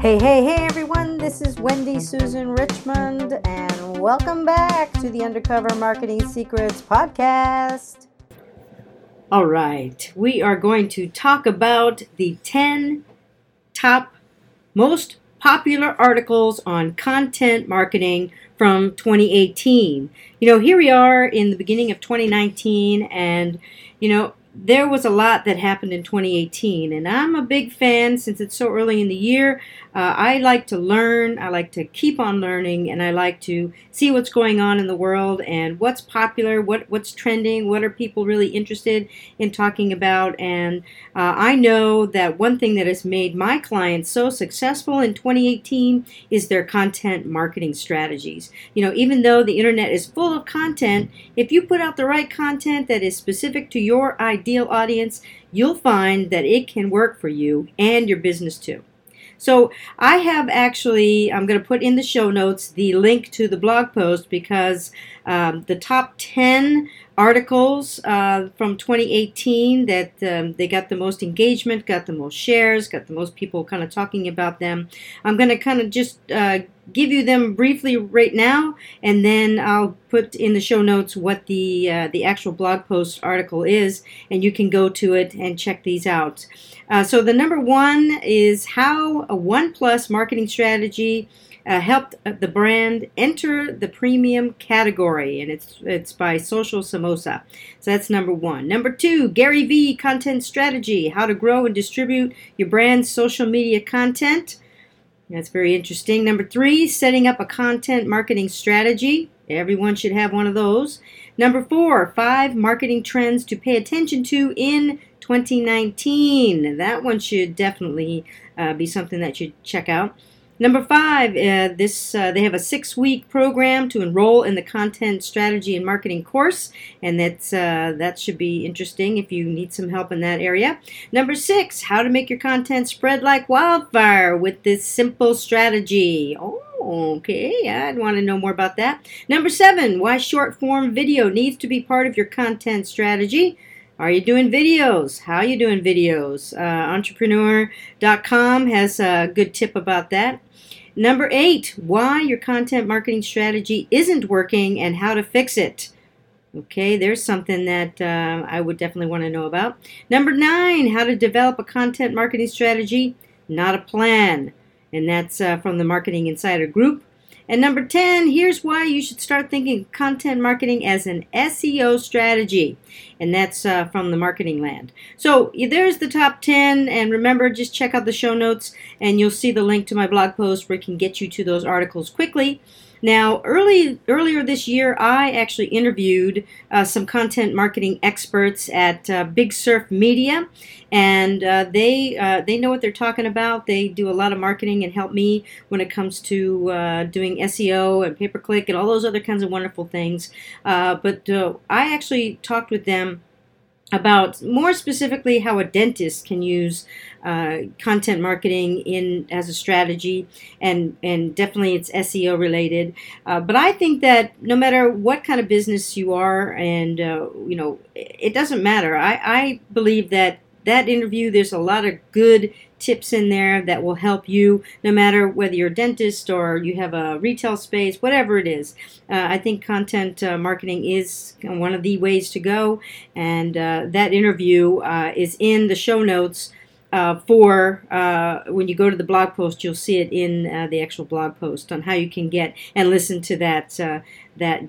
Hey, hey, hey, everyone. This is Wendy Susan Richmond, and welcome back to the Undercover Marketing Secrets podcast. All right, we are going to talk about the 10 top most popular articles on content marketing from 2018. You know, here we are in the beginning of 2019, and you know, there was a lot that happened in 2018, and I'm a big fan since it's so early in the year. Uh, I like to learn, I like to keep on learning, and I like to see what's going on in the world and what's popular, what what's trending, what are people really interested in talking about. And uh, I know that one thing that has made my clients so successful in 2018 is their content marketing strategies. You know, even though the internet is full of content, if you put out the right content that is specific to your ideal audience, you'll find that it can work for you and your business too. So I have actually, I'm going to put in the show notes the link to the blog post because um, the top 10 articles uh, from 2018 that um, they got the most engagement, got the most shares, got the most people kind of talking about them. I'm going to kind of just uh, give you them briefly right now, and then I'll put in the show notes what the uh, the actual blog post article is, and you can go to it and check these out. Uh, so the number one is how a OnePlus marketing strategy uh, helped the brand enter the premium category, and it's it's by Social Samosa. So that's number one. Number two, Gary V content strategy: how to grow and distribute your brand's social media content. That's very interesting. Number three, setting up a content marketing strategy. Everyone should have one of those. Number four, five marketing trends to pay attention to in 2019. That one should definitely uh, be something that you check out. Number five, uh, this uh, they have a six-week program to enroll in the content strategy and marketing course, and that's uh, that should be interesting if you need some help in that area. Number six, how to make your content spread like wildfire with this simple strategy. Oh, okay, I'd want to know more about that. Number seven, why short form video needs to be part of your content strategy. Are you doing videos? How are you doing videos? Uh, entrepreneur.com has a good tip about that. Number eight, why your content marketing strategy isn't working and how to fix it. Okay, there's something that uh, I would definitely want to know about. Number nine, how to develop a content marketing strategy, not a plan. And that's uh, from the Marketing Insider Group. And number 10, here's why you should start thinking content marketing as an SEO strategy. And that's uh, from the Marketing Land. So there's the top 10. And remember, just check out the show notes and you'll see the link to my blog post where it can get you to those articles quickly. Now, early earlier this year, I actually interviewed uh, some content marketing experts at uh, Big Surf Media, and uh, they uh, they know what they're talking about. They do a lot of marketing and help me when it comes to uh, doing SEO and pay per click and all those other kinds of wonderful things. Uh, but I actually talked with them about more specifically how a dentist can use uh, content marketing in as a strategy and and definitely it's SEO related. Uh, but I think that no matter what kind of business you are and uh, you know it doesn't matter. I, I believe that that interview there's a lot of good tips in there that will help you no matter whether you're a dentist or you have a retail space, whatever it is. Uh, I think content uh, marketing is one of the ways to go, and uh, that interview uh, is in the show notes. Uh, for uh, when you go to the blog post, you'll see it in the actual blog post on how you can get and listen to that that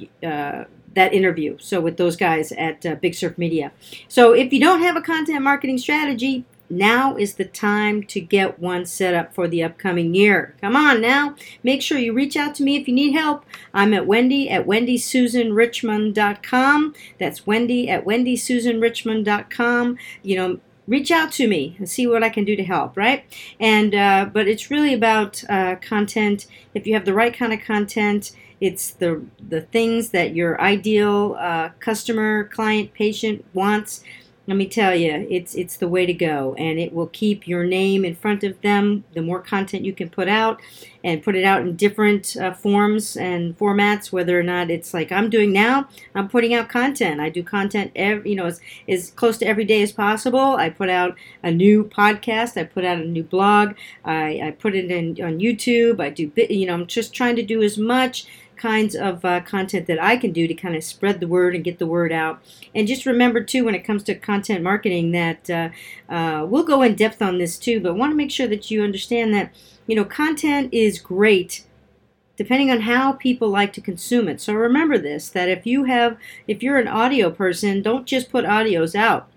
that interview. So with those guys at Big Surf Media. So if you don't have a content marketing strategy, now is the time to get one set up for the upcoming year. Come on now. Make sure you reach out to me if you need help. I'm at Wendy at wendysusanrichmond.com. That's Wendy at wendysusanrichmond.com. You know, reach out to me and see what I can do to help, right? And uh, but it's really about uh, content. If you have the right kind of content, it's the the things that your ideal uh, customer, client, patient wants let me tell you, it's it's the way to go, and it will keep your name in front of them. The more content you can put out, and put it out in different uh, forms and formats, whether or not it's like I'm doing now, I'm putting out content. I do content every, you know, as, as close to every day as possible. I put out a new podcast. I put out a new blog. I, I put it in on YouTube. I do, you know, I'm just trying to do as much kinds of uh, content that I can do to kind of spread the word and get the word out. And just remember, too, when it comes to content marketing, that uh, uh, we'll go in depth on this too, but want to make sure that you understand that, you know, content is great depending on how people like to consume it. So remember this that if you have if you're an audio person, don't just put audios out.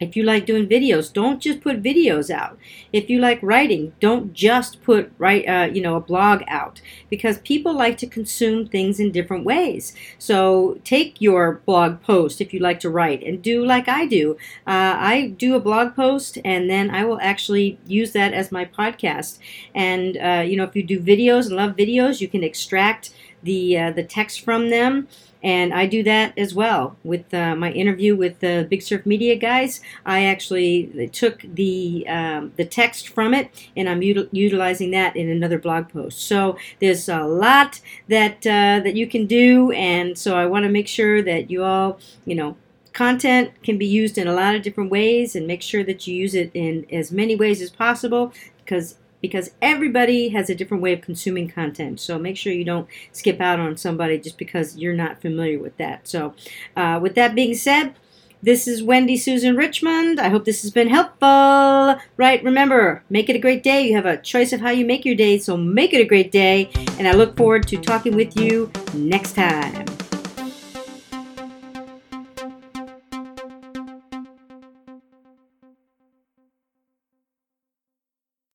If you like doing videos, don't just put videos out. If you like writing, don't just put write uh, you know a blog out because people like to consume things in different ways. So take your blog post if you like to write and do like I do. Uh, I do a blog post and then I will actually use that as my podcast. And uh, you know if you do videos and love videos, you can extract the uh, the text from them and I do that as well with uh, my interview with the Big Surf Media guys. I actually took the um, the text from it, and I'm util- utilizing that in another blog post. So there's a lot that uh, that you can do, and so I want to make sure that you all, you know, content can be used in a lot of different ways, and make sure that you use it in as many ways as possible because because everybody has a different way of consuming content. So make sure you don't skip out on somebody just because you're not familiar with that. So, uh, with that being said, this is Wendy Susan Richmond. I hope this has been helpful. Right, remember, make it a great day. You have a choice of how you make your day, so make it a great day. And I look forward to talking with you next time.